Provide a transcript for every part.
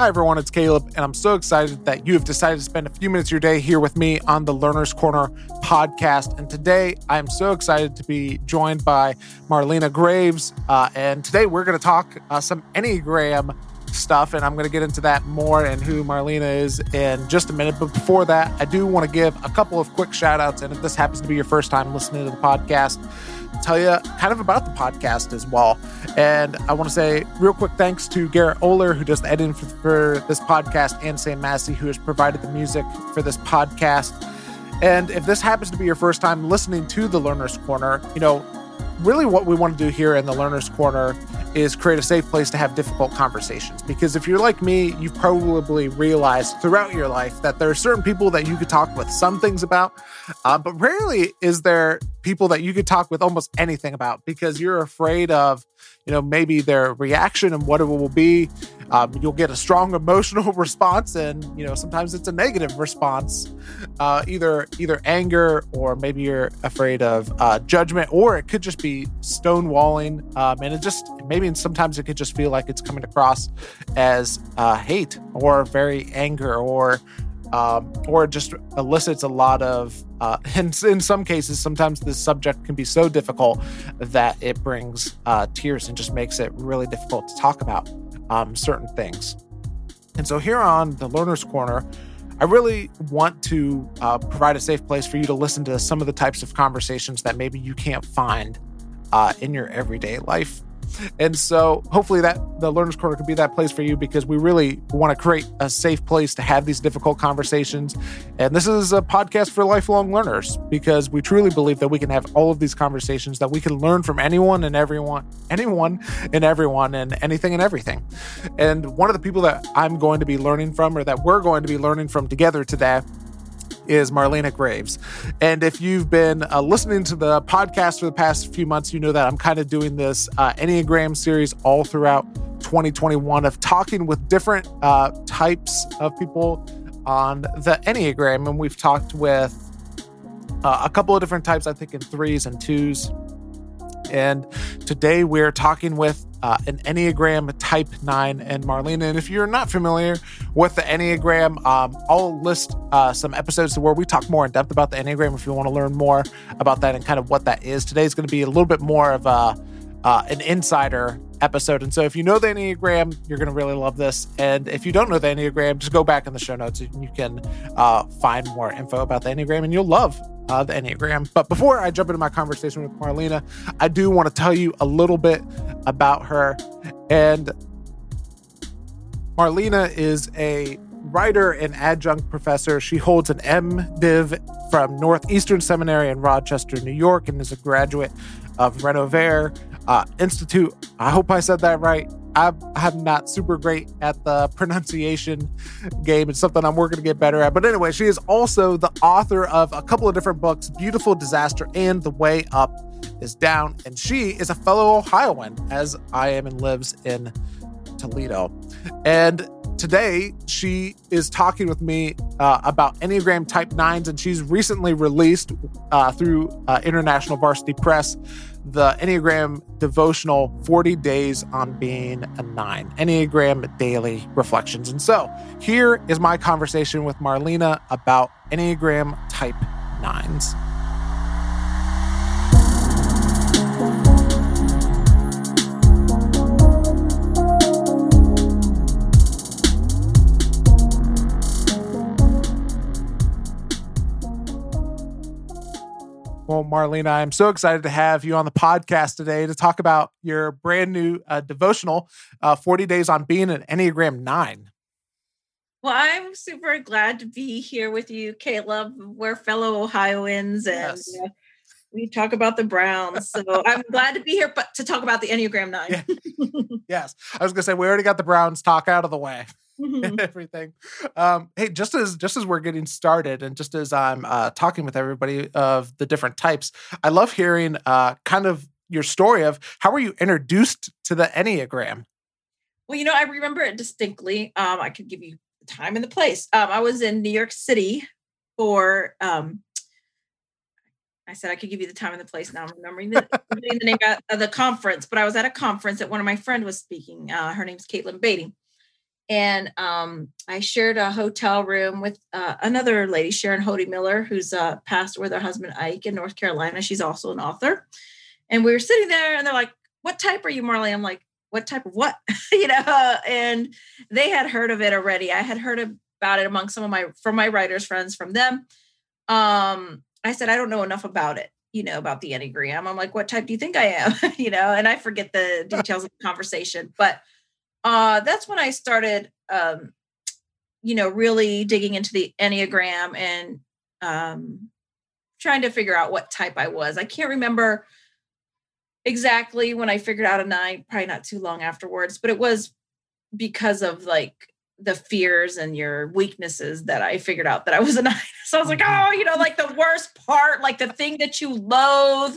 Hi, everyone, it's Caleb, and I'm so excited that you have decided to spend a few minutes of your day here with me on the Learner's Corner podcast. And today, I'm so excited to be joined by Marlena Graves. Uh, and today, we're going to talk uh, some Enneagram stuff, and I'm going to get into that more and who Marlena is in just a minute. But before that, I do want to give a couple of quick shout outs. And if this happens to be your first time listening to the podcast, tell you kind of about the podcast as well. And I want to say real quick thanks to Garrett Oler, who does the editing for, for this podcast, and Sam Massey, who has provided the music for this podcast. And if this happens to be your first time listening to the Learner's Corner, you know, really what we want to do here in the Learner's Corner is create a safe place to have difficult conversations. Because if you're like me, you've probably realized throughout your life that there are certain people that you could talk with some things about, uh, but rarely is there people that you could talk with almost anything about because you're afraid of, you know, maybe their reaction and what it will be. Um, you'll get a strong emotional response, and you know sometimes it's a negative response, uh, either either anger or maybe you're afraid of uh, judgment, or it could just be stonewalling, um, and it just maybe sometimes it could just feel like it's coming across as uh, hate or very anger or um, or just elicits a lot of, uh, in, in some cases, sometimes the subject can be so difficult that it brings uh, tears and just makes it really difficult to talk about um, certain things. And so here on the Learner's Corner, I really want to uh, provide a safe place for you to listen to some of the types of conversations that maybe you can't find uh, in your everyday life. And so hopefully that the Learner's Corner could be that place for you because we really want to create a safe place to have these difficult conversations. And this is a podcast for lifelong learners because we truly believe that we can have all of these conversations that we can learn from anyone and everyone, anyone and everyone and anything and everything. And one of the people that I'm going to be learning from or that we're going to be learning from together today is Marlena Graves. And if you've been uh, listening to the podcast for the past few months, you know that I'm kind of doing this uh, Enneagram series all throughout 2021 of talking with different uh, types of people on the Enneagram. And we've talked with uh, a couple of different types, I think in threes and twos. And today we're talking with uh, an Enneagram Type 9 and Marlene. And if you're not familiar with the Enneagram, um, I'll list uh, some episodes where we talk more in depth about the Enneagram if you want to learn more about that and kind of what that is. Today's going to be a little bit more of a, uh, an insider episode. And so if you know the Enneagram, you're going to really love this. And if you don't know the Enneagram, just go back in the show notes and you can uh, find more info about the Enneagram and you'll love uh, the Enneagram. But before I jump into my conversation with Marlena, I do want to tell you a little bit about her. And Marlena is a writer and adjunct professor. She holds an MDiv from Northeastern Seminary in Rochester, New York, and is a graduate of Renovaré uh, Institute. I hope I said that right. I, am not super great at the pronunciation game. It's something I'm working to get better at. But anyway, she is also the author of a couple of different books Beautiful Disaster and The Way Up is Down. And she is a fellow Ohioan, as I am and lives in Toledo. And today she is talking with me uh, about Enneagram Type 9s, and she's recently released uh, through uh, International Varsity Press the Enneagram devotional 40 Days on Being a Nine, Enneagram Daily Reflections. And so here is my conversation with Marlena about Enneagram Type 9s. Well, Marlena, I'm so excited to have you on the podcast today to talk about your brand new uh, devotional, uh, 40 Days on Being an Enneagram 9. Well, I'm super glad to be here with you, Caleb. We're fellow Ohioans and yes. uh, we talk about the Browns. So I'm glad to be here but to talk about the Enneagram 9. Yeah. yes. I was going to say, we already got the Browns talk out of the way mm-hmm. everything. Um, hey, just as just as we're getting started, and just as I'm uh, talking with everybody of the different types, I love hearing uh, kind of your story of how were you introduced to the Enneagram. Well, you know, I remember it distinctly. Um, I could give you the time and the place. Um, I was in New York City for. Um, I said I could give you the time and the place. Now I'm remembering the, the name of the conference, but I was at a conference that one of my friend was speaking. Uh, her name's Katelyn Beaty and um, I shared a hotel room with uh, another lady, Sharon Hodde Miller, who's a pastor with her husband Ike in North Carolina. She's also an author. And we were sitting there, and they're like, "What type are you, Marley?" I'm like, "What type of what?" you know. And they had heard of it already. I had heard about it among some of my from my writers friends from them. Um, I said, "I don't know enough about it." you know, about the Enneagram. I'm like, what type do you think I am? you know, and I forget the details of the conversation. But uh, that's when I started, um, you know, really digging into the Enneagram and um, trying to figure out what type I was. I can't remember exactly when I figured out a nine, probably not too long afterwards, but it was because of like the fears and your weaknesses that I figured out that I was a nine. So I was like, Mhm. oh, you know, like the worst part, like the thing that you loathe.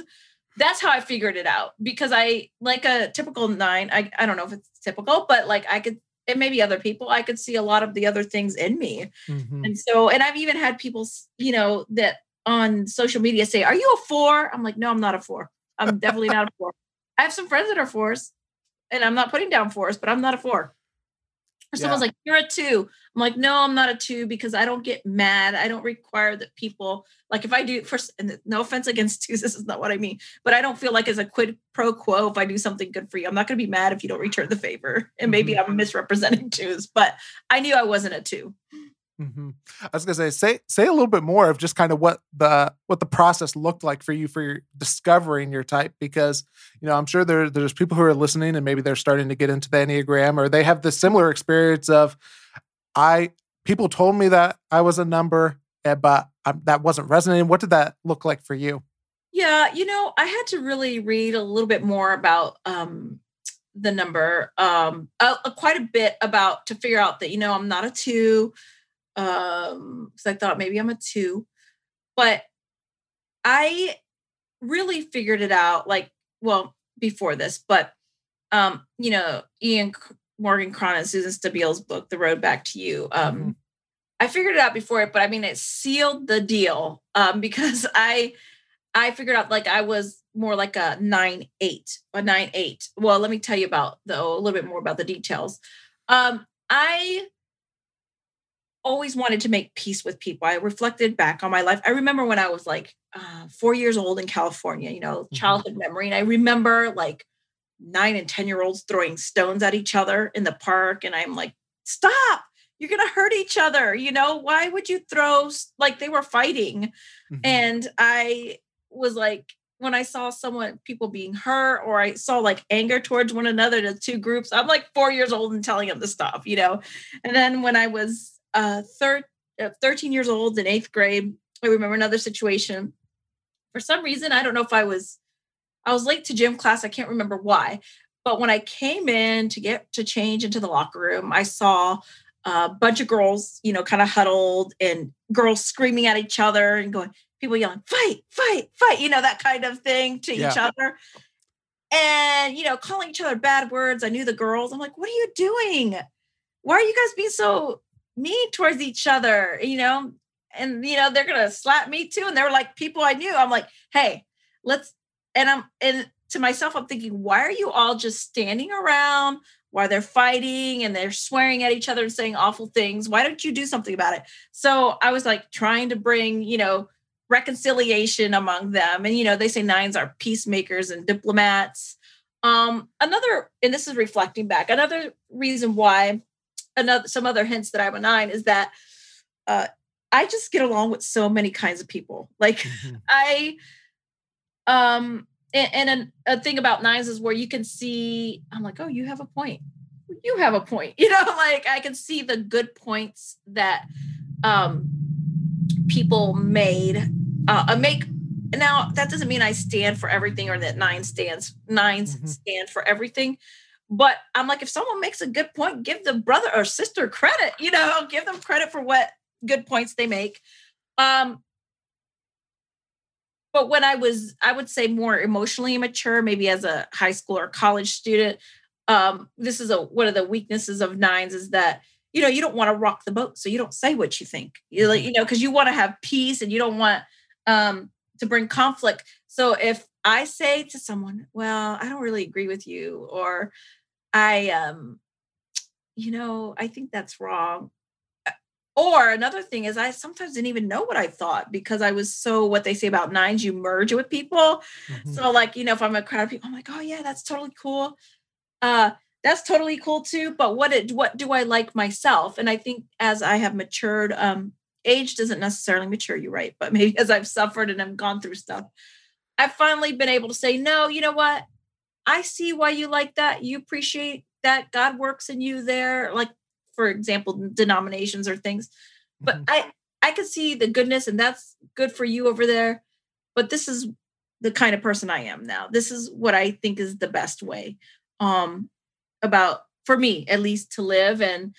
That's how I figured it out because I like a typical nine. I, I don't know if it's typical, but like I could, and maybe other people, I could see a lot of the other things in me. Mhm. And so, and I've even had people, you know, that on social media say, Are you a four? I'm like, No, I'm not a four. I'm definitely not a four. I have some friends that are fours, and I'm not putting down fours, but I'm not a four. Or someone's Yeah. like, You're a two. I'm like, No, I'm not a two because I don't get mad. I don't require that people, like, if I do, first, and no offense against twos, this is not what I mean, but I don't feel like as a quid pro quo if I do something good for you. I'm not going to be mad if you don't return the favor. And maybe mm-hmm. I'm misrepresenting twos, but I knew I wasn't a two. Hmm I was gonna say, say say a little bit more of just kind of what the what the process looked like for you for discovering your type, because you know I'm sure there there's people who are listening and maybe they're starting to get into the enneagram or they have the similar experience of I people told me that I was a number, eh, but i that wasn't resonating. What did that look like for you? Yeah, you know, I had to really read a little bit more about um the number um uh, quite a bit about to figure out that you know I'm not a 2 um cuz I thought maybe I'm a 2 but I really figured it out like well before this but um you know Ian Morgan Cron and Suzanne Stabile's book The Road Back to You um Mhm. I figured it out before it but I mean it sealed the deal um because I I figured out like I was more like a nine eight, a nine eight. Well, let me tell you about though a little bit more about the details. Um, I always wanted to make peace with people. I reflected back on my life. I remember when I was like uh, four years old in California, you know, Mhm. childhood memory, and I remember like nine and ten year olds throwing stones at each other in the park, and I'm like, stop. You're gonna hurt each other, you know. Why would you throw like they were fighting? Mhm. and i was like when i saw someone people being hurt or i saw like anger towards one another the two groups i'm like four years old and telling them to stop you know and then when i was uh, thir- uh 13 years old in eighth grade i remember another situation for some reason i don't know if i was i was late to gym class i can't remember why but when i came in to get to change into the locker room i saw a bunch of girls, you know, kind of huddled and girls screaming at each other and going, people yelling, fight, fight, fight, you know, that kind of thing to each other. And, you know, calling each other bad words. I knew the girls. I'm like, what are you doing? Why are you guys being so mean towards each other? You know, and, you know, they're to slap me too. And they were like people I knew. I'm like, hey, let's, and I'm, and to myself, I'm thinking, why are you all just standing around while they're fighting and they're swearing at each other and saying awful things? Why don't you do something about it? So I was like trying to bring, you know, reconciliation among them. And, you know, they say nines are peacemakers and diplomats. Um, another, and this is reflecting back, another reason why, another, some other hints that I'm a nine is that uh, I just get along with so many kinds of people. Like, Mhm. I um and, and a, a thing about nines is where you can see i'm like oh you have a point you have a point you know like i can see the good points that um people made uh uh, make now that doesn't mean i stand for everything or that nine stands 9s Mhm. stand for everything but i'm like if someone makes a good point give the brother or sister credit you know give them credit for what good points they make um but when I was, I would say more emotionally immature, maybe as a high school or college student, um, this is a one of the weaknesses of nines is that you know you don't want to rock the boat, so you don't say what you think. You like, you know, because you want to have peace and you don't want um, to bring conflict. So if I say to someone, "Well, I don't really agree with you," or I um you know, I think that's wrong. Uh, or another thing is, I sometimes didn't even know what I thought because I was so what they say about nines, you merge with people. Mm-hmm. So, like, you know, if I'm a crowd of people, I'm like, oh, yeah, that's totally cool. Uh, that's totally cool too. But what it, what do I like myself? And I think as I have matured, um, age doesn't necessarily mature you, right? But maybe as I've suffered and I've gone through stuff, I've finally been able to say, no, you know what? I see why you like that. You appreciate that God works in you there, like for example, denominations or things. But mm-hmm. I I could see the goodness and that's good for you over there. But this is the kind of person I am now. This is what I think is the best way um about for me at least to live and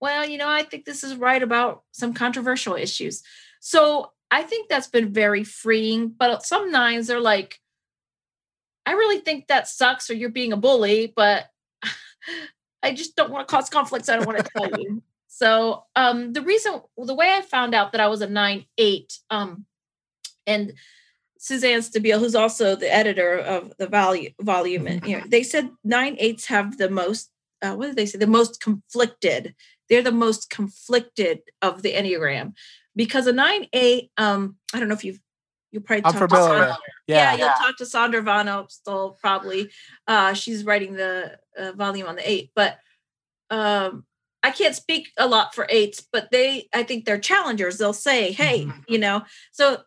well, you know, I think this is right about some controversial issues. So I think that's been very freeing. But some nines are like, I really think that sucks or you're being a bully, but I just don't want to cause conflicts. I don't want to tell you. So um, the reason, the way I found out that I was a nine eight, um, and Suzanne Stabile, who's also the editor of the value volume, and you know, they said nine eights have the most. Uh, what did they say? The most conflicted. They're the most conflicted of the enneagram because a nine eight. Um, I don't know if you've you probably I'm talk familiar. To yeah. yeah, you'll talk to Sandra Van Opstal probably. Uh, she's writing the uh, volume on the eight, but um, I can't speak a lot for eights, but they, I think they're challengers. They'll say, "Hey, mm-hmm. you know." So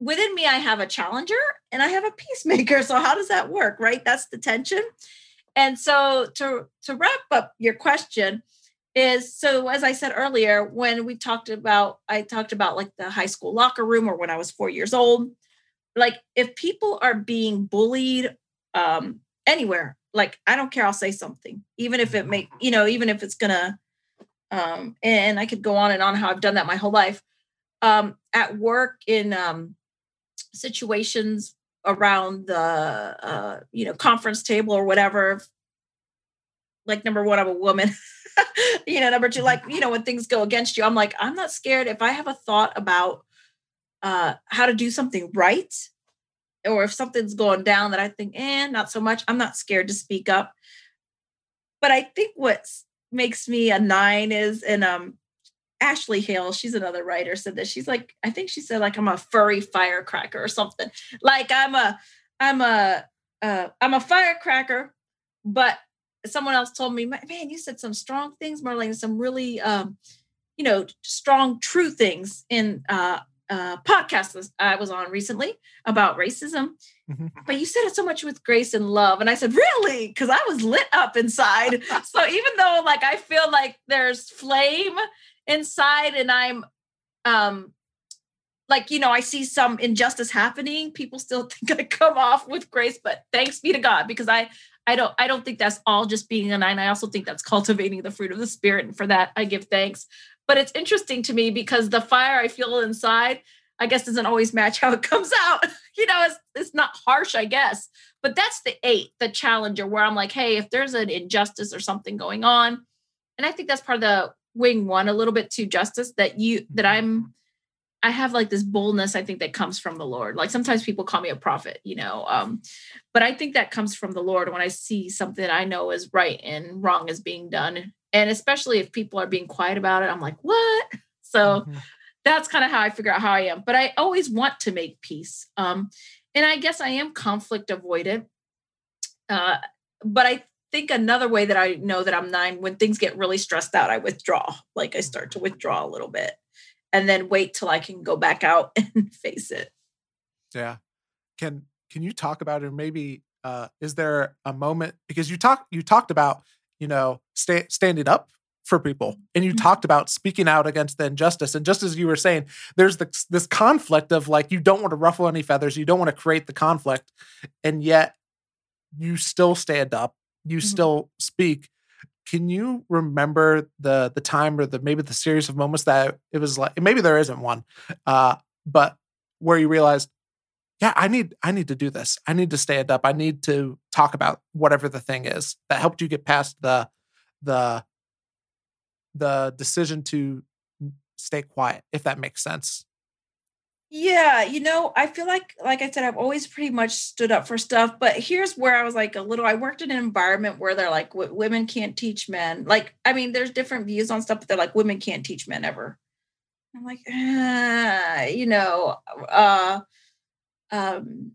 within me, I have a challenger and I have a peacemaker. So how does that work? Right? That's the tension. And so to to wrap up your question, is so as i said earlier when we talked about i talked about like the high school locker room or when i was four years old like if people are being bullied um anywhere like i don't care i'll say something even if it make you know even if it's gonna um and i could go on and on how i've done that my whole life um at work in um situations around the uh you know conference table or whatever like number one i'm a woman you know, number two, like, you know, when things go against you, I'm like, I'm not scared. If I have a thought about uh, how to do something right, or if something's going down that I think, eh, not so much, I'm not scared to speak up. But I think what makes me a nine is, and um, Ashley Hale, she's another writer, said that she's like, I think she said like I'm a furry firecracker or something. Like I'm a, I'm a, uh, I'm a firecracker, but someone else told me, man, you said some strong things, Marlene, some really, um, you know, strong, true things in uh, uh, podcast I was on recently about racism. Mm-hmm. But you said it so much with grace and love. And I said, really? Because I was lit up inside. so even though like I feel like there's flame inside and I'm um like you know i see some injustice happening people still think i come off with grace but thanks be to god because i I don't I don't think that's all just being a nine. I also think that's cultivating the fruit of the spirit. And for that, I give thanks. But it's interesting to me because the fire I feel inside, I guess, doesn't always match how it comes out. you know, it's it's not harsh, I guess. But that's the eight, the challenger, where I'm like, hey, if there's an injustice or something going on, and I think that's part of the wing one a little bit to justice that you that mm-hmm. I'm I have like this boldness, I think that comes from the Lord. Like sometimes people call me a prophet, you know, um, but I think that comes from the Lord when I see something I know is right and wrong is being done. And especially if people are being quiet about it, I'm like, what? So mm-hmm. that's kind of how I figure out how I am. But I always want to make peace. Um, and I guess I am conflict avoidant. Uh, but I think another way that I know that I'm nine, when things get really stressed out, I withdraw. Like I start to withdraw a little bit and then wait till I can go back out and face it. Yeah. Can can you talk about it? Maybe uh, is there a moment because you talk you talked about you know stay, standing up for people and you mm-hmm. talked about speaking out against the injustice and just as you were saying there's this, this conflict of like you don't want to ruffle any feathers you don't want to create the conflict and yet you still stand up you mm-hmm. still speak can you remember the the time or the maybe the series of moments that it was like maybe there isn't one uh but where you realized yeah i need i need to do this. I need to stand up. I need to talk about whatever the thing is that helped you get past the the the decision to stay quiet if that makes sense Yeah, you know, I feel like, like I said, I've always pretty much stood up for stuff. But here's where I was like a little. I worked in an environment where they're like, women can't teach men. Like, I mean, there's different views on stuff, but they're like, women can't teach men ever. I'm like, ah, you know, uh, um,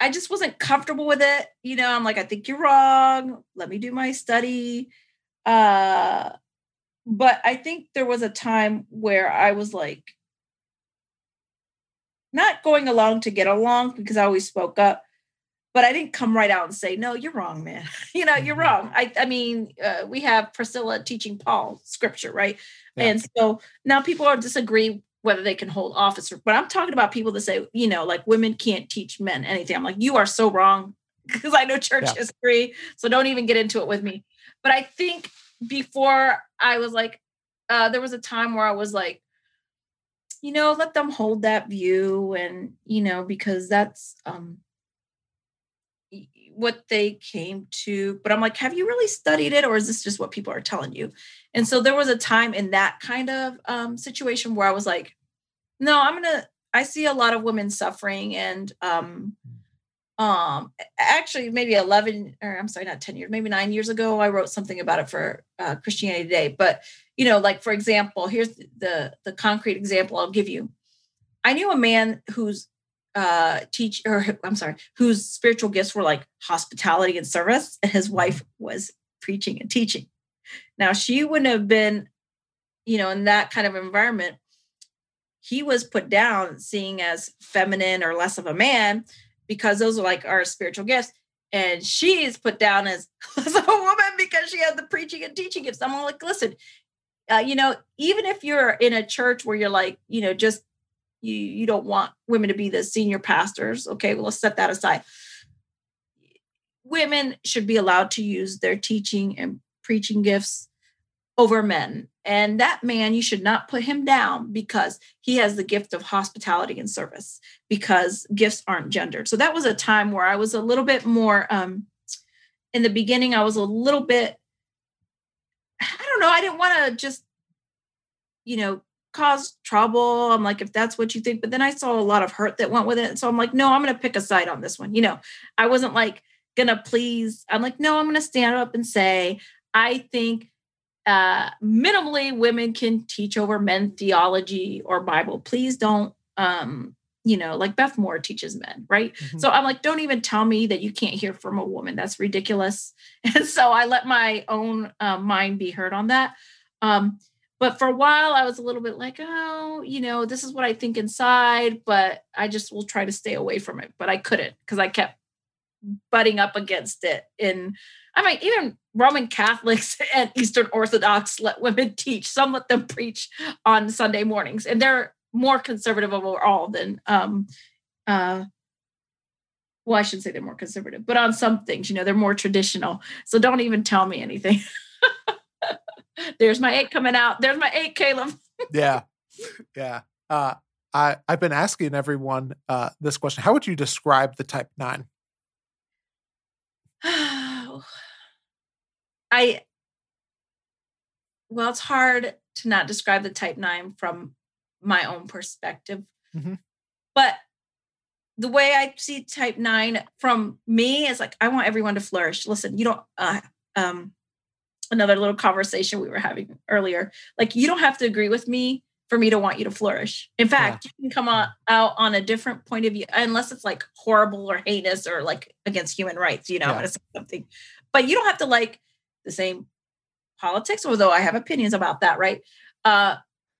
I just wasn't comfortable with it. You know, I'm like, I think you're wrong. Let me do my study. Uh, but I think there was a time where I was like, not going along to get along because I always spoke up, but I didn't come right out and say, no, you're wrong, man. you know, you're mm-hmm. wrong. I, I mean, uh, we have Priscilla teaching Paul scripture, right? Yeah. And so now people are disagree whether they can hold office, but I'm talking about people that say, you know, like women can't teach men anything. I'm like, you are so wrong because I know church yeah. history. So don't even get into it with me. But I think before I was like, uh, there was a time where I was like, you know, let them hold that view and, you know, because that's um what they came to. But I'm like, have you really studied it or is this just what people are telling you? And so there was a time in that kind of um situation where I was like, no, I'm gonna I see a lot of women suffering and um um actually maybe 11 or i'm sorry not 10 years maybe nine years ago i wrote something about it for uh, christianity today but you know like for example here's the the concrete example i'll give you i knew a man whose uh teach or i'm sorry whose spiritual gifts were like hospitality and service and his wife was preaching and teaching now she wouldn't have been you know in that kind of environment he was put down seeing as feminine or less of a man because those are like our spiritual gifts. And she's put down as, as a woman because she had the preaching and teaching gifts. I'm all like, listen, uh, you know, even if you're in a church where you're like, you know, just you you don't want women to be the senior pastors, okay, well, let's set that aside. Women should be allowed to use their teaching and preaching gifts over men. And that man, you should not put him down because he has the gift of hospitality and service, because gifts aren't gendered. So that was a time where I was a little bit more, um, in the beginning, I was a little bit, don't know, I didn't want to just, you know, cause trouble. I'm like, if that's what you think. But then I saw a lot of hurt that went with it. So I'm like, no, I'm going to pick a side on this one. You know, I wasn't like, gonna please. I'm like, no, I'm gonna stand up and say, I think uh, minimally women can teach over men theology or Bible. Please don't, um, you know, like Beth Moore teaches men, right? Mm-hmm. So I'm like, don't even tell me that you can't hear from a woman. That's ridiculous. And so I let my own uh, mind be heard on that. Um, but for a while, I was a little bit like, oh, you know, this is what I think inside, but I just will try to stay away from it. But I couldn't because I kept butting up against it in I mean, even Roman Catholics and Eastern Orthodox let women teach. Some let them preach on Sunday mornings, and they're more conservative overall than um uh well, I shouldn't say they're more conservative, but on some things, you know, they're more traditional. So don't even tell me anything. There's my eight coming out. There's my eight, Caleb. yeah. Yeah. Uh I, I've been asking everyone uh, this question. How would you describe the type nine? I well, it's hard to not describe the type nine from my own perspective. Mm-hmm. But the way I see type nine from me is like I want everyone to flourish. Listen, you don't uh, um another little conversation we were having earlier. Like you don't have to agree with me for me to want you to flourish. In fact, yeah. you can come out, out on a different point of view, unless it's like horrible or heinous or like against human rights, you know, yeah. something. But you don't have to like the same politics, although I have opinions about that, right? Uh,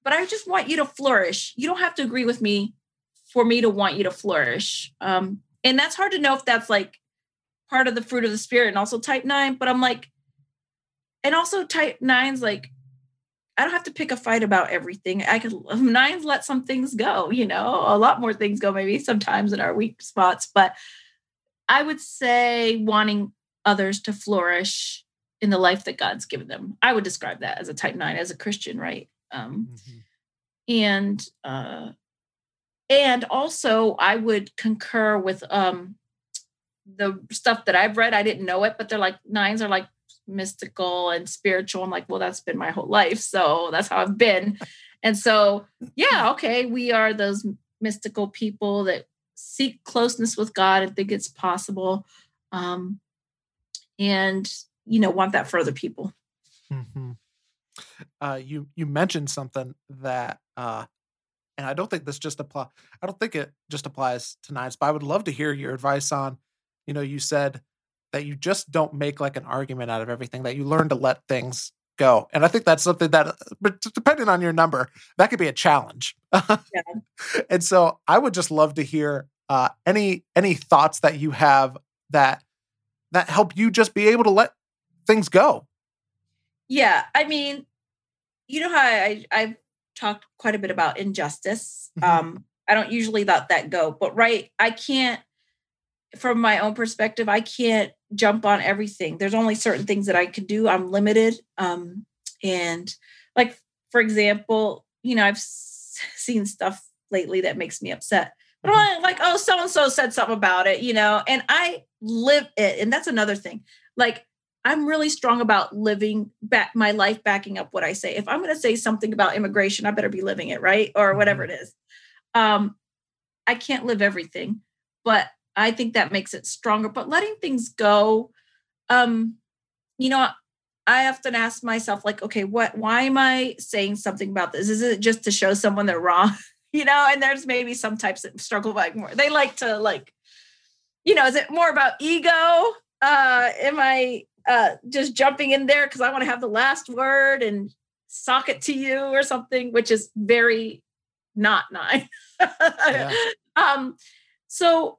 but I just want you to flourish. You don't have to agree with me for me to want you to flourish. Um, and that's hard to know if that's like part of the fruit of the spirit and also type nine. But I'm like, and also type nine's like, I don't have to pick a fight about everything. I could nines let some things go, you know, a lot more things go maybe sometimes in our weak spots. But I would say wanting others to flourish in the life that God's given them. I would describe that as a type nine, as a Christian, right? Um, mm-hmm. And uh, and also, I would concur with um, the stuff that I've read. I didn't know it, but they're like nines are like mystical and spiritual. I'm like, well, that's been my whole life, so that's how I've been. And so, yeah, okay, we are those mystical people that seek closeness with God and think it's possible, um, and you know want that for other people. Mm-hmm. Uh, you you mentioned something that, uh, and I don't think this just apply. I don't think it just applies to Nines, but I would love to hear your advice on. You know, you said that you just don't make like an argument out of everything. That you learn to let things go. And I think that's something that, but depending on your number, that could be a challenge. Yeah. and so I would just love to hear uh, any any thoughts that you have that that help you just be able to let things go. Yeah, I mean, you know how I I've talked quite a bit about injustice. Mm-hmm. Um, I don't usually let that go, but right, I can't. From my own perspective, I can't jump on everything. There's only certain things that I can do. I'm limited. Um, and like for example, you know, I've s- seen stuff lately that makes me upset. But I'm mm-hmm. like, oh, so and so said something about it, you know, and I live it. And that's another thing. Like, I'm really strong about living back my life backing up what I say. If I'm going to say something about immigration, I better be living it, right? Or whatever mm-hmm. it is. Um, I can't live everything, but I think that makes it stronger. But letting things go, um, you know, I often ask myself, like, okay, what why am I saying something about this? Is it just to show someone they're wrong? you know, and there's maybe some types of struggle like more. They like to like, you know, is it more about ego? Uh, am I uh just jumping in there because I want to have the last word and sock it to you or something, which is very not nice. yeah. Um, so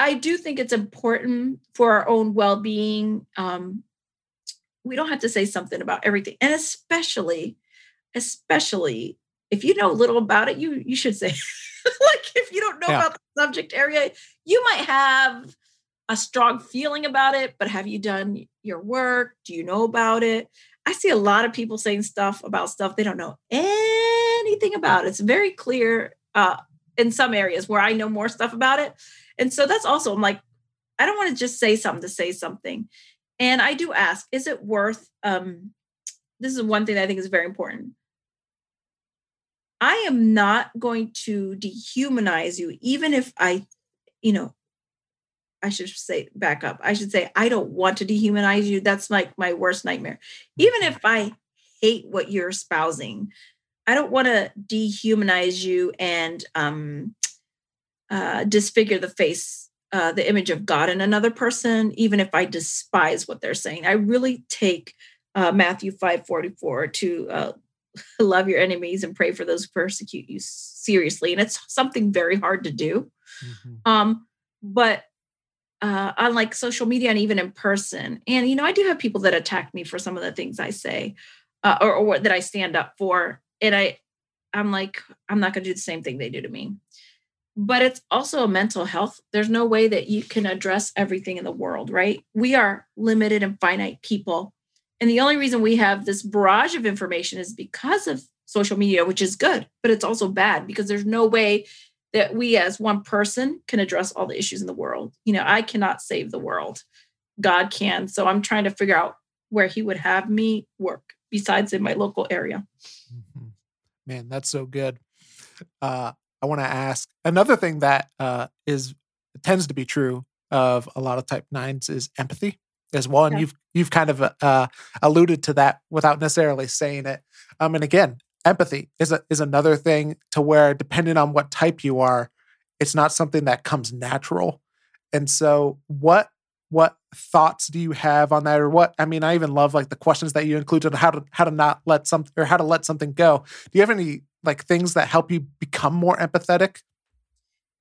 I do think it's important for our own well being. Um, we don't have to say something about everything, and especially, especially if you know a little about it, you you should say. like if you don't know yeah. about the subject area, you might have a strong feeling about it, but have you done your work? Do you know about it? I see a lot of people saying stuff about stuff they don't know anything about. It's very clear uh, in some areas where I know more stuff about it. And so that's also, I'm like, I don't want to just say something to say something. And I do ask, is it worth, um, this is one thing I think is very important. I am not going to dehumanize you, even if I, you know, I should say back up. I should say I don't want to dehumanize you. That's like my worst nightmare. Even if I hate what you're espousing, I don't want to dehumanize you and um, uh, disfigure the face, uh, the image of God in another person, even if I despise what they're saying. I really take uh, Matthew 5 44 to uh, love your enemies and pray for those who persecute you seriously. And it's something very hard to do. Mm-hmm. Um, but uh, on like social media and even in person. And, you know, I do have people that attack me for some of the things I say uh, or, or that I stand up for. And I, I'm like, I'm not going to do the same thing they do to me. But it's also a mental health. There's no way that you can address everything in the world, right? We are limited and finite people. And the only reason we have this barrage of information is because of social media, which is good, but it's also bad because there's no way that we as one person can address all the issues in the world. You know, I cannot save the world. God can. So I'm trying to figure out where he would have me work besides in my local area. Mm-hmm. Man, that's so good. Uh, I want to ask another thing that uh, is tends to be true of a lot of type nines is empathy as well. And yeah. you've you've kind of uh, alluded to that without necessarily saying it. Um, and again, empathy is a, is another thing to where depending on what type you are, it's not something that comes natural. And so, what what thoughts do you have on that, or what? I mean, I even love like the questions that you included on how to how to not let something or how to let something go. Do you have any like things that help you become more empathetic?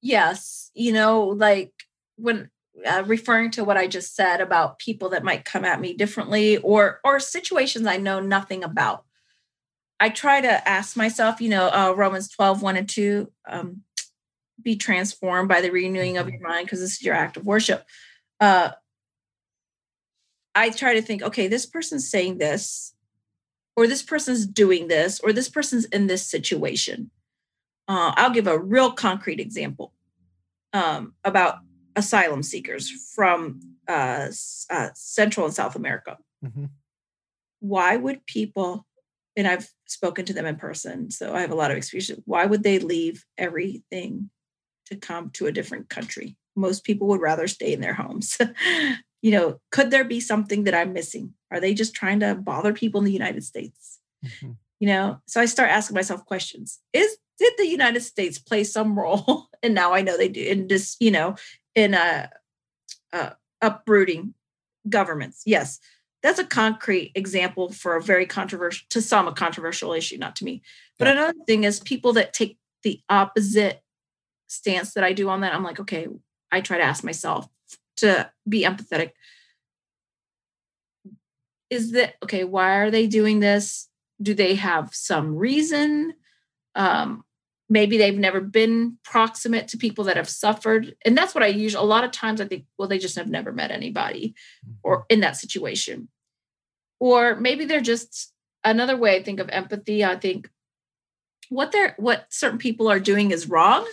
Yes, you know, like when uh, referring to what I just said about people that might come at me differently or or situations I know nothing about. I try to ask myself, you know, uh, Romans 12, 1 and 2, um, be transformed by the renewing of your mind because this is your act of worship. Uh, I try to think, okay, this person's saying this, or this person's doing this, or this person's in this situation. Uh, I'll give a real concrete example um, about asylum seekers from uh, uh, Central and South America. Mm-hmm. Why would people and I've spoken to them in person, so I have a lot of experience. Why would they leave everything to come to a different country? Most people would rather stay in their homes. you know, could there be something that I'm missing? Are they just trying to bother people in the United States? Mm-hmm. You know, so I start asking myself questions. Is did the United States play some role? and now I know they do in this, you know, in a, a uprooting governments. Yes, that's a concrete example for a very controversial, to some, a controversial issue, not to me. But yeah. another thing is people that take the opposite stance that I do on that. I'm like, okay, I try to ask myself to be empathetic. Is that okay? Why are they doing this? Do they have some reason? Um, maybe they've never been proximate to people that have suffered. And that's what i use a lot of times i think well they just have never met anybody or mm-hmm. in that situation. Or maybe they're just another way i think of empathy i think what they're what certain people are doing is wrong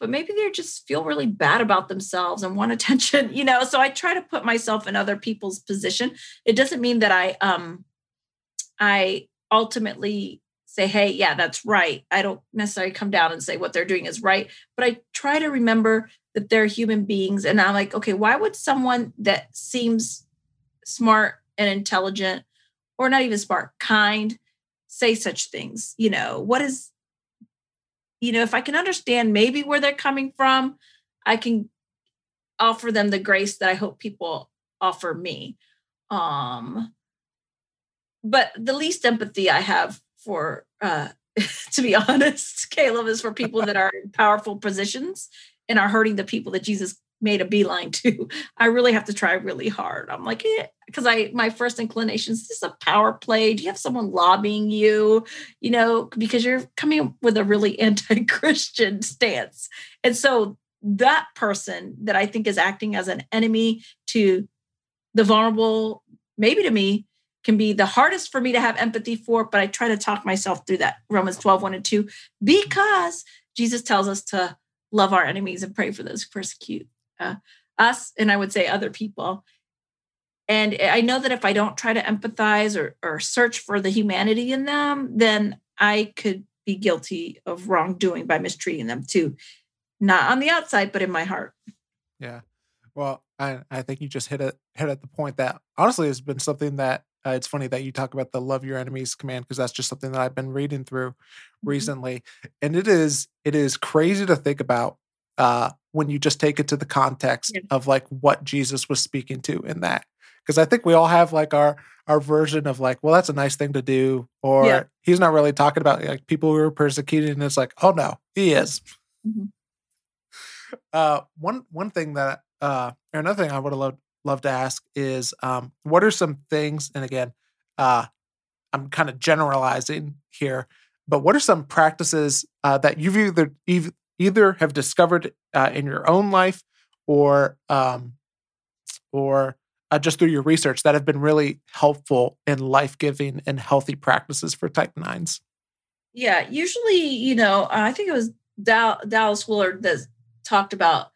but maybe they just feel really bad about themselves and want attention you know? So i try to put myself in other people's position. It doesn't mean that i um i ultimately say, hey, yeah, that's right. I don't necessarily come down and say what they're doing is right, but I try to remember that they're human beings. And I'm like, okay, why would someone that seems smart and intelligent, or not even smart, kind, say such things? You know, what is, you know, if I can understand maybe where they're coming from, I can offer them the grace that I hope people offer me. Um, but the least empathy I have for uh to be honest, Caleb is for people that are in powerful positions and are hurting the people that Jesus made a beeline to. I really have to try really hard. I'm like, because eh, I my first inclination is this a power play? Do you have someone lobbying you? You know, because you're coming with a really anti-Christian stance. And so that person that I think is acting as an enemy to the vulnerable, maybe to me, can be the hardest for me to have empathy for, but I try to talk myself through that. Romans 12, 1 and 2, because Jesus tells us to love our enemies and pray for those who persecute uh, us, and I would say other people. And I know that if I don't try to empathize or, or search for the humanity in them, then I could be guilty of wrongdoing by mistreating them too. Not on the outside, but in my heart. Yeah. Well, I, I think you just hit it hit at the point that honestly has been something that uh, it's funny that you talk about the love your enemies command because that's just something that I've been reading through mm-hmm. recently, and it is it is crazy to think about uh, when you just take it to the context yeah. of like what Jesus was speaking to in that. Because I think we all have like our our version of like, well, that's a nice thing to do, or yeah. he's not really talking about like people who are persecuted, and it's like, oh no, he is. Mm-hmm. Uh, one one thing that uh, or another thing I would have loved love to ask is um, what are some things, and again, uh, I'm kind of generalizing here, but what are some practices uh, that you've either either have discovered uh, in your own life or um, or uh, just through your research that have been really helpful in life giving and healthy practices for type nines? Yeah, usually, you know, I think it was Dallas Willard that talked about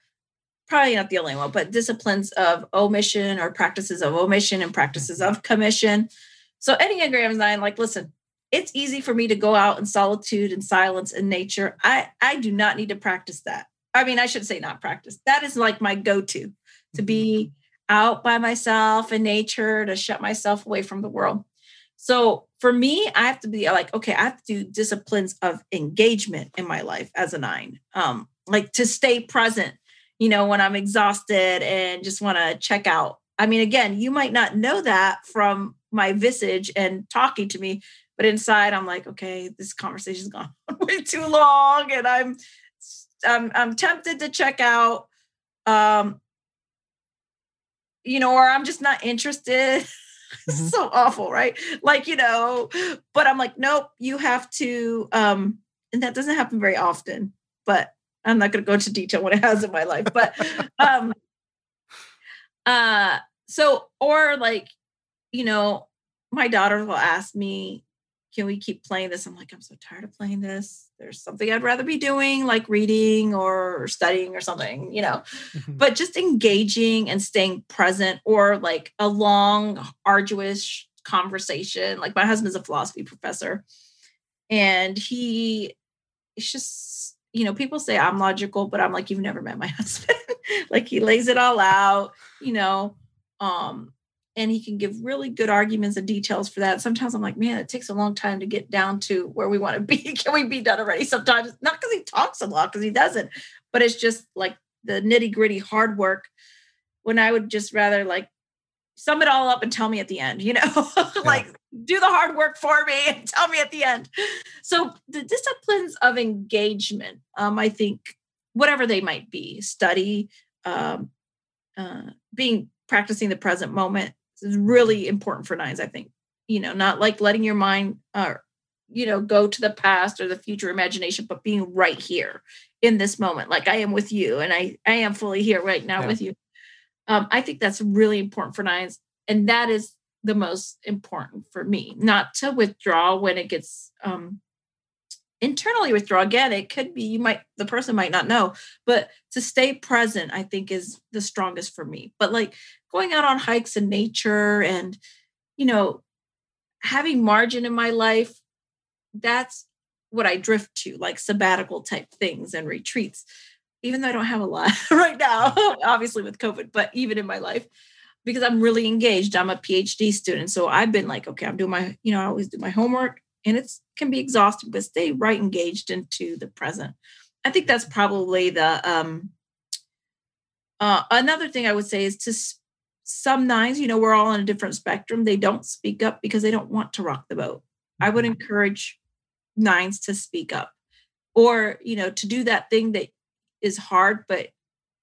probably not the only one, but disciplines of omission or practices of omission and practices of commission. So Enneagram 9, like, listen, it's easy for me to go out in solitude and silence in nature. I, I do not need to practice that. I mean, I should say not practice. That is like my go-to to be mm-hmm. out by myself in nature, to shut myself away from the world. So for me, I have to be like, okay, I have to do disciplines of engagement in my life as a nine. Um, like to stay present you know, when I'm exhausted and just want to check out. I mean, again, you might not know that from my visage and talking to me, but inside I'm like, okay, this conversation's gone way too long and I'm I'm I'm tempted to check out. Um, you know, or I'm just not interested. Mm-hmm. so awful, right? Like, you know, but I'm like, nope, you have to um, and that doesn't happen very often, but I'm not going to go into detail what it has in my life, but um, uh, so or like, you know, my daughter will ask me, "Can we keep playing this?" I'm like, I'm so tired of playing this. There's something I'd rather be doing, like reading or studying or something, you know. Mm-hmm. But just engaging and staying present, or like a long, arduous conversation. Like my husband's a philosophy professor, and he it's just you know people say I'm logical, but I'm like you've never met my husband. like he lays it all out, you know. Um, and he can give really good arguments and details for that. Sometimes I'm like, man, it takes a long time to get down to where we want to be. Can we be done already? Sometimes not because he talks a lot, because he doesn't, but it's just like the nitty gritty hard work. When I would just rather like sum it all up and tell me at the end, you know, like do the hard work for me and tell me at the end. So the disciplines of engagement, um, I think, whatever they might be, study, um, uh, being practicing the present moment, is really important for nines, I think. You know, not like letting your mind uh, you know, go to the past or the future imagination, but being right here in this moment, like I am with you and I, I am fully here right now yeah. with you. Um, I think that's really important for nines. And that is the most important for me, not to withdraw when it gets um, internally withdraw. Again, it could be you might the person might not know, but to stay present, I think is the strongest for me. But like going out on hikes in nature and you know having margin in my life that's what i drift to like sabbatical type things and retreats even though i don't have a lot right now obviously with covid but even in my life because i'm really engaged i'm a phd student so i've been like okay i'm doing my you know i always do my homework and it's can be exhausting but stay right engaged into the present i think that's probably the um uh, another thing I would say is to some nines, you know, we're all on a different spectrum. They don't speak up because they don't want to rock the boat. I would mm-hmm. encourage nines to speak up or, you know, to do that thing that is hard, but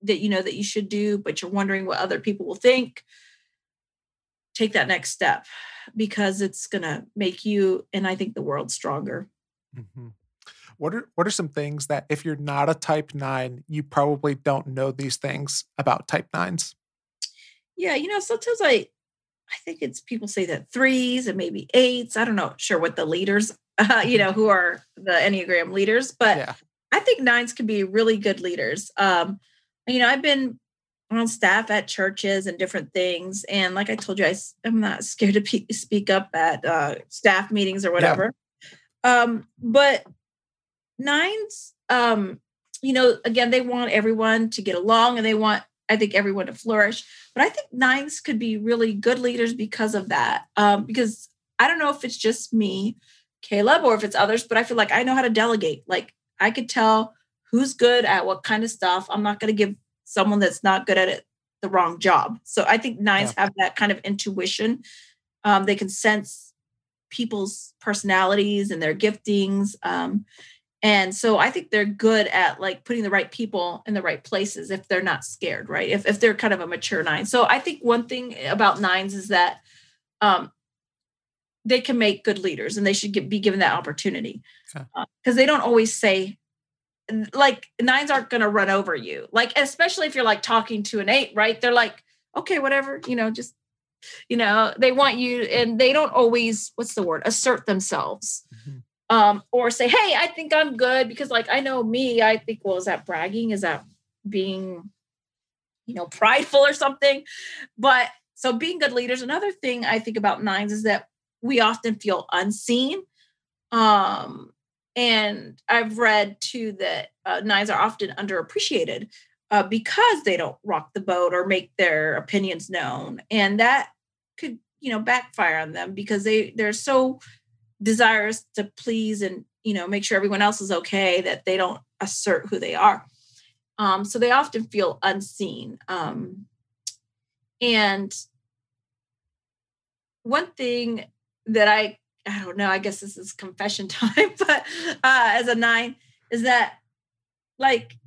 that you know that you should do, but you're wondering what other people will think. Take that next step because it's going to make you and I think the world stronger. Mm-hmm. What are what are some things that if you're not a type 9, you probably don't know these things about type 9s? Yeah, you know, sometimes I I think it's people say that threes and maybe eights. I don't know, sure what the leaders, uh, you know, who are the Enneagram leaders, but yeah. I think nines can be really good leaders. Um, you know, I've been on staff at churches and different things, and like I told you, I, am not scared to pe- speak up at uh, staff meetings or whatever. Yeah. Um, but nines, um, you know, again, they want everyone to get along and they want I think everyone to flourish. But I think nines could be really good leaders because of that. Um, because I don't know if it's just me, Caleb, or if it's others, but I feel like I know how to delegate. Like I could tell who's good at what kind of stuff. I'm not going to give someone that's not good at it the wrong job. So I think nines yeah. have that kind of intuition. Um, they can sense people's personalities and their giftings. Um, and so I think they're good at like putting the right people in the right places if they're not scared, right? If, if they're kind of a mature nine. So I think one thing about nines is that um, they can make good leaders and they should get, be given that opportunity because uh, they don't always say, like nines aren't going to run over you. Like, especially if you're like talking to an eight, right? They're like, okay, whatever, you know, just, you know, they want you and they don't always, what's the word, assert themselves. Mm-hmm um, or say, hey, I think I'm good because like I know me, I think, well, is that bragging? Is that being, you know, prideful or something? But so being good leaders, another thing I think about nines is that we often feel unseen. Um, and I've read too that uh, nines are often underappreciated uh, because they don't rock the boat or make their opinions known, and that could you know backfire on them because they they're so desirous to please and you know make sure everyone else is okay that they don't assert who they are um, so they often feel unseen um, and one thing that i i don't know i guess this is confession time but uh, as a nine is that like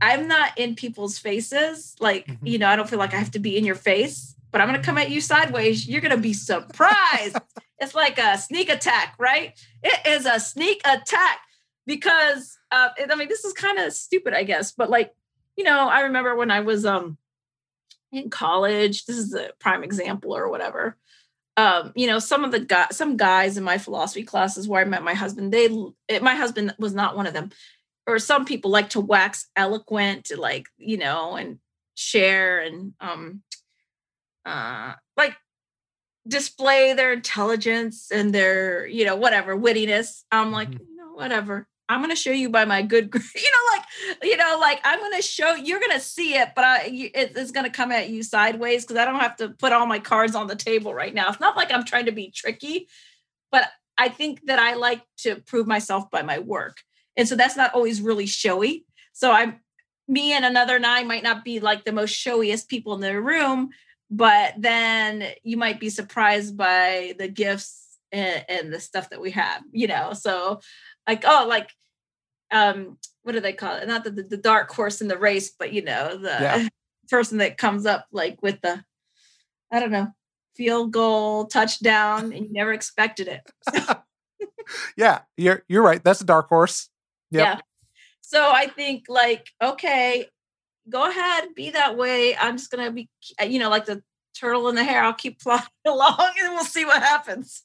i'm not in people's faces like mm-hmm. you know i don't feel like i have to be in your face but I'm going to come at you sideways. You're going to be surprised. it's like a sneak attack, right? It is a sneak attack because uh, I mean, this is kind of stupid, I guess, but like, you know, I remember when I was um in college. This is a prime example or whatever. Um, you know, some of the guys, some guys in my philosophy classes where I met my husband, they, it, my husband was not one of them. Or some people like to wax eloquent, to like you know, and share and um uh like display their intelligence and their, you know, whatever wittiness. I'm like, Mhm. you know, whatever. I'm going to show you by my good, you know, like, you know, like I'm going to show you're going to see it, but I, it, it's going to come at you sideways because I don't have to put all my cards on the table right now. It's not like I'm trying to be tricky, but I think that I like to prove myself by my work, and so that's not always really showy. So I'm me and another nine might not be like the most showiest people in the room, but then you might be surprised by the gifts and, and the stuff that we have, you know. So like, oh, like um, what do they call it? Not the, the, the dark horse in the race, but you know, the Yeah. person that comes up like with the I don't know, field goal, touchdown, and you never expected it. Yeah, you're you're right. That's a dark horse. Yep. Yeah. So I think like, okay, go ahead, be that way. I'm just gonna be, you know, like the turtle in the hare. I'll keep plodding along, and we'll see what happens.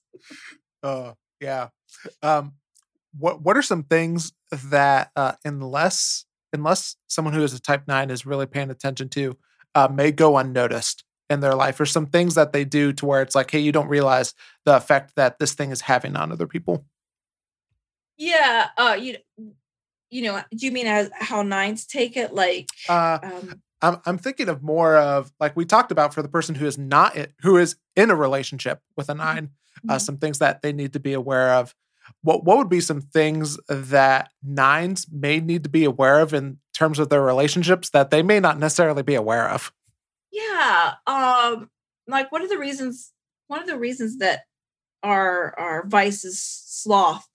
Uh, yeah. Um, what what are some things that uh, unless unless someone who is a type nine is really paying attention to, uh, may go unnoticed in their life, or some things that they do to where it's like, hey, you don't realize the effect that this thing is having on other people. Yeah. Uh, you, you know, do you mean as how nines take it? Like, Uh, um, I'm I'm thinking of more of like we talked about for the person who is not who is in a relationship with a 9 uh, Mhm. some things that they need to be aware of. What what would be some things that nines may need to be aware of in terms of their relationships that they may not necessarily be aware of? yeah. Um, like one of the reasons, one of the reasons that our our vice is sloth,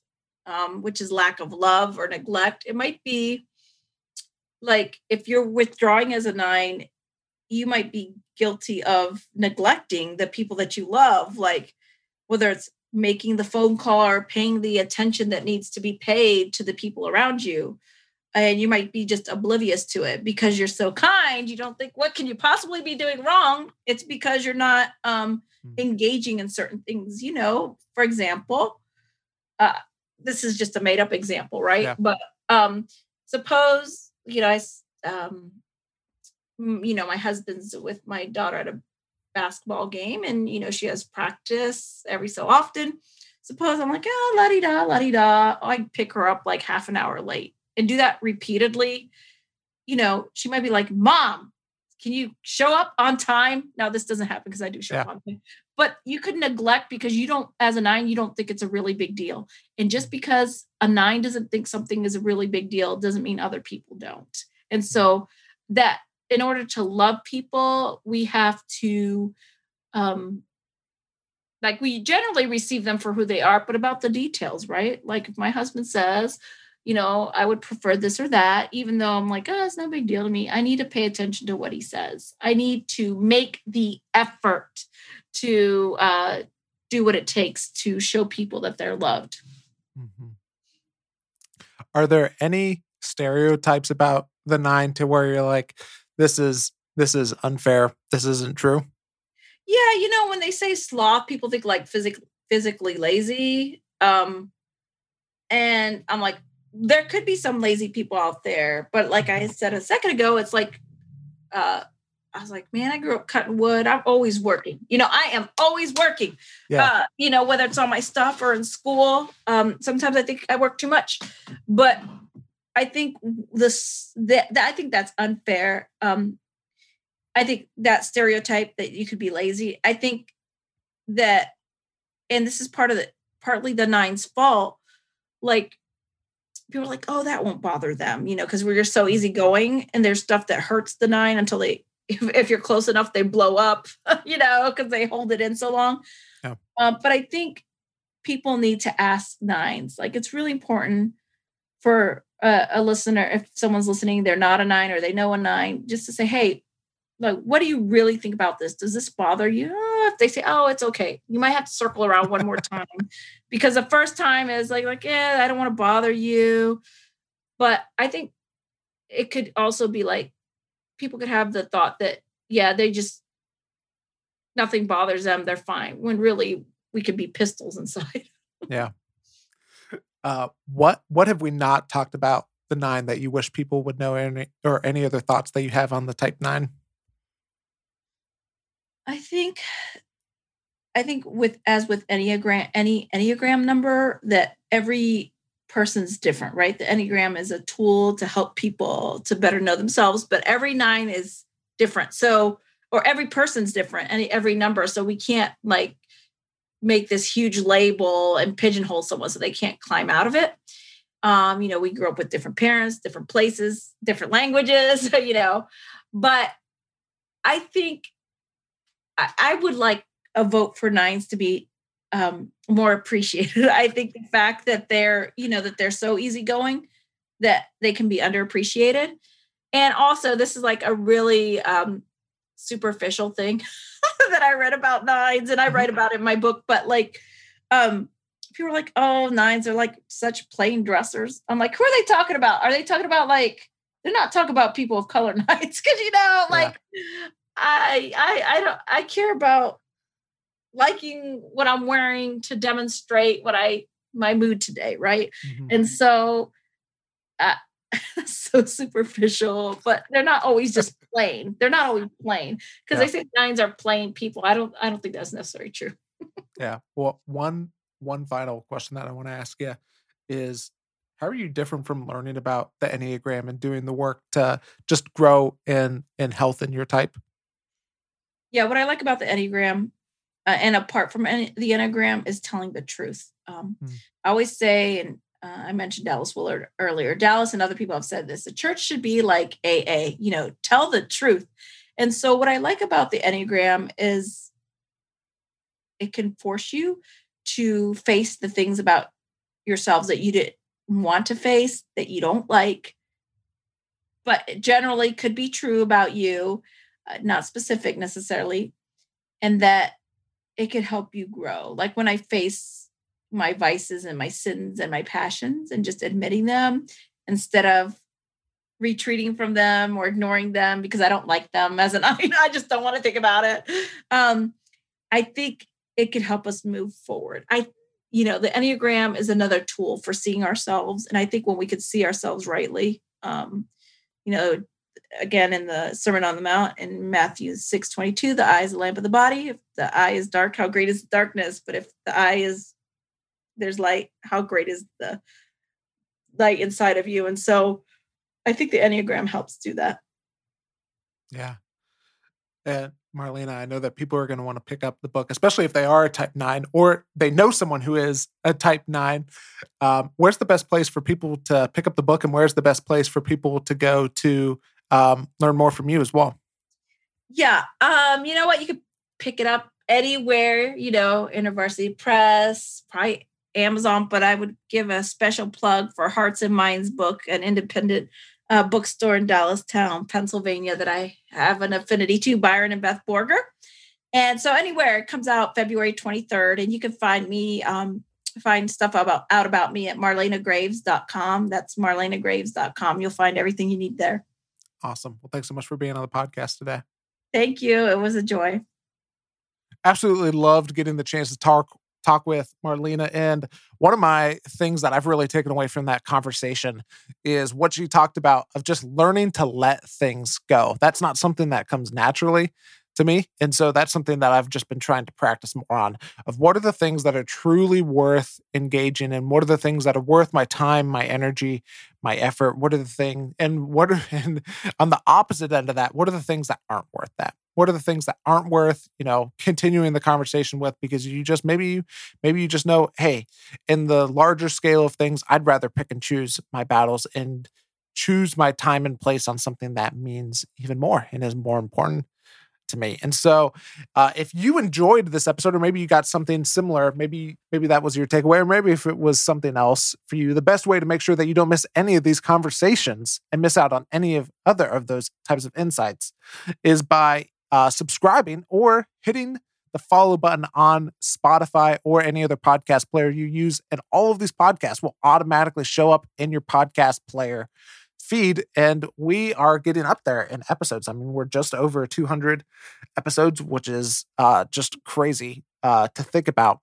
um, which is lack of love or neglect. It might be like if you're withdrawing as a nine, you might be guilty of neglecting the people that you love, like whether it's making the phone call or paying the attention that needs to be paid to the people around you. And you might be just oblivious to it because you're so kind. You don't think, what can you possibly be doing wrong? It's because you're not um, Mm. engaging in certain things. You know, for example, uh, this is just a made up example, right? Yeah. But um, suppose, you know, I, um, you know, my husband's with my daughter at a basketball game and, you know, she has practice every so often. Suppose I'm like, oh, la di da, la di da. I pick her up like half an hour late and do that repeatedly. You know, she might be like, Mom, can you show up on time? Now, this doesn't happen because I do show up on time, but you could neglect because you don't, as a nine, you don't think it's a really big deal. And just because a nine doesn't think something is a really big deal doesn't mean other people don't. And so that in order to love people, we have to um like we generally receive them for who they are, but about the details, right? Like if my husband says, you know, I would prefer this or that, even though I'm like, oh, it's no big deal to me. I need to pay attention to what he says. I need to make the effort to uh, do what it takes to show people that they're loved. Mhm. Are there any stereotypes about the nine to where you're like, this is this is unfair, this isn't true? Yeah, you know, when they say sloth, people think like physic- physically lazy. Um, and I'm like, there could be some lazy people out there, but like I said a second ago, it's like, uh, I was like, man, I grew up cutting wood. I'm always working. You know, I am always working. Yeah. Uh, you know, whether it's on my stuff or in school. Um, sometimes I think I work too much, but I think this that, I think that's unfair. Um, I think that stereotype that you could be lazy. I think that, and this is part of the partly the nine's fault. Like people are like, oh, that won't bother them, you know, because we're just so easygoing, and there's stuff that hurts the nine until they, if, if you're close enough, they blow up, you know, because they hold it in so long. Yeah. Uh, but I think people need to ask nines. Like it's really important for a, a listener, if someone's listening, they're not a nine or they know a nine, just to say, hey, like, what do you really think about this? Does this bother you? Oh, if they say, oh, it's okay, you might have to circle around one more time because the first time is like, like, yeah, I don't want to bother you. But I think it could also be like people could have the thought that, yeah, they just nothing bothers them, they're fine. When really we could be pistols inside. Yeah. Uh, what what have we not talked about the nine that you wish people would know, any or any other thoughts that you have on the type nine? I think I think with as with Enneagram, any Enneagram number, that every person's different, right? The Enneagram is a tool to help people to better know themselves, but every nine is different. So, or every person's different, and every number. So we can't like make this huge label and pigeonhole someone so they can't climb out of it. Um, you know, we grew up with different parents, different places, different languages, you know, but I think I, I would like a vote for nines to be um, more appreciated. I think the fact that they're, you know, that they're so easygoing that they can be underappreciated. And also, this is like a really um, superficial thing that I read about nines and I write mm-hmm. about in my book, but like, um, people are like, oh, nines are like such plain dressers. I'm like, who are they talking about? Are they talking about like, they're not talking about people of color nines? Cause you know, like, yeah. I, I, I don't, I care about liking what I'm wearing to demonstrate what I my mood today, right? Mm-hmm. And so uh, so superficial, but they're not always just plain. They're not always plain because yeah. I say nines are plain people. I don't I don't think that's necessarily true. yeah. Well, one one final question that I want to ask you is how are you different from learning about the Enneagram and doing the work to just grow in in health in your type? Yeah, what I like about the Enneagram uh, and apart from any, the enneagram is telling the truth um, mm. i always say and uh, i mentioned dallas willard earlier dallas and other people have said this the church should be like aa you know tell the truth and so what i like about the enneagram is it can force you to face the things about yourselves that you didn't want to face that you don't like but generally could be true about you uh, not specific necessarily and that it could help you grow. Like when I face my vices and my sins and my passions and just admitting them instead of retreating from them or ignoring them because I don't like them as an I just don't want to think about it. Um, I think it could help us move forward. I you know, the Enneagram is another tool for seeing ourselves. And I think when we could see ourselves rightly, um, you know, again in the Sermon on the Mount in Matthew 6 22, the eye is the lamp of the body. If the eye is dark, how great is the darkness? But if the eye is there's light, how great is the light inside of you? And so I think the Enneagram helps do that. Yeah. And Marlena, I know that people are going to want to pick up the book, especially if they are a type nine or they know someone who is a type nine. Um, where's the best place for people to pick up the book, and where's the best place for people to go to um, learn more from you as well. Yeah. Um, you know what? You could pick it up anywhere, you know, InterVarsity Press, probably Amazon, but I would give a special plug for Hearts and Minds book, an independent uh, bookstore in Dallastown, Pennsylvania, that I have an affinity to, Byron and Beth Borger. And so anywhere it comes out February 23rd, and you can find me, um, find stuff about out about me at marlenagraves.com. That's marlenagraves.com. You'll find everything you need there. Awesome. Well, thanks so much for being on the podcast today. Thank you. It was a joy. Absolutely loved getting the chance to talk talk with Marlena. And one of my things that I've really taken away from that conversation is what she talked about of just learning to let things go. That's not something that comes naturally to me. And so that's something that I've just been trying to practice more on of what are the things that are truly worth engaging in? What are the things that are worth my time, my energy, my effort? What are the things and what are and on the opposite end of that, what are the things that aren't worth that? What are the things that aren't worth, you know, continuing the conversation with because you just maybe you maybe you just know, hey, in the larger scale of things, I'd rather pick and choose my battles and choose my time and place on something that means even more and is more important to me. And so, uh, if you enjoyed this episode, or maybe you got something similar, maybe maybe that was your takeaway, or maybe if it was something else for you, the best way to make sure that you don't miss any of these conversations and miss out on any of other of those types of insights is by uh, subscribing or hitting the follow button on Spotify or any other podcast player you use, and all of these podcasts will automatically show up in your podcast player feed and we are getting up there in episodes. I mean we're just over 200 episodes which is uh, just crazy uh, to think about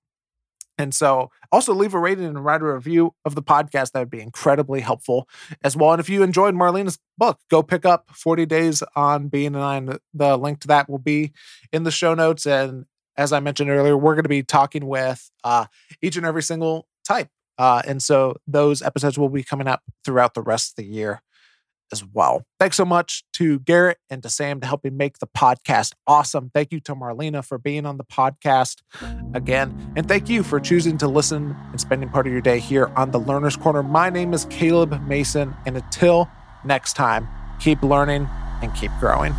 and so also leave a rating and write a review of the podcast that would be incredibly helpful as well. And if you enjoyed marlena's book go pick up 40 days on being a Nine, the link to that will be in the show notes. And as I mentioned earlier, we're going to be talking with uh, each and every single type. Uh, and so those episodes will be coming up throughout the rest of the year as well. Thanks so much to Garrett and to Sam to help me make the podcast awesome. Thank you to Marlena for being on the podcast again. And thank you for choosing to listen and spending part of your day here on the Learner's Corner. My name is Caleb Mason. And until next time, keep learning and keep growing.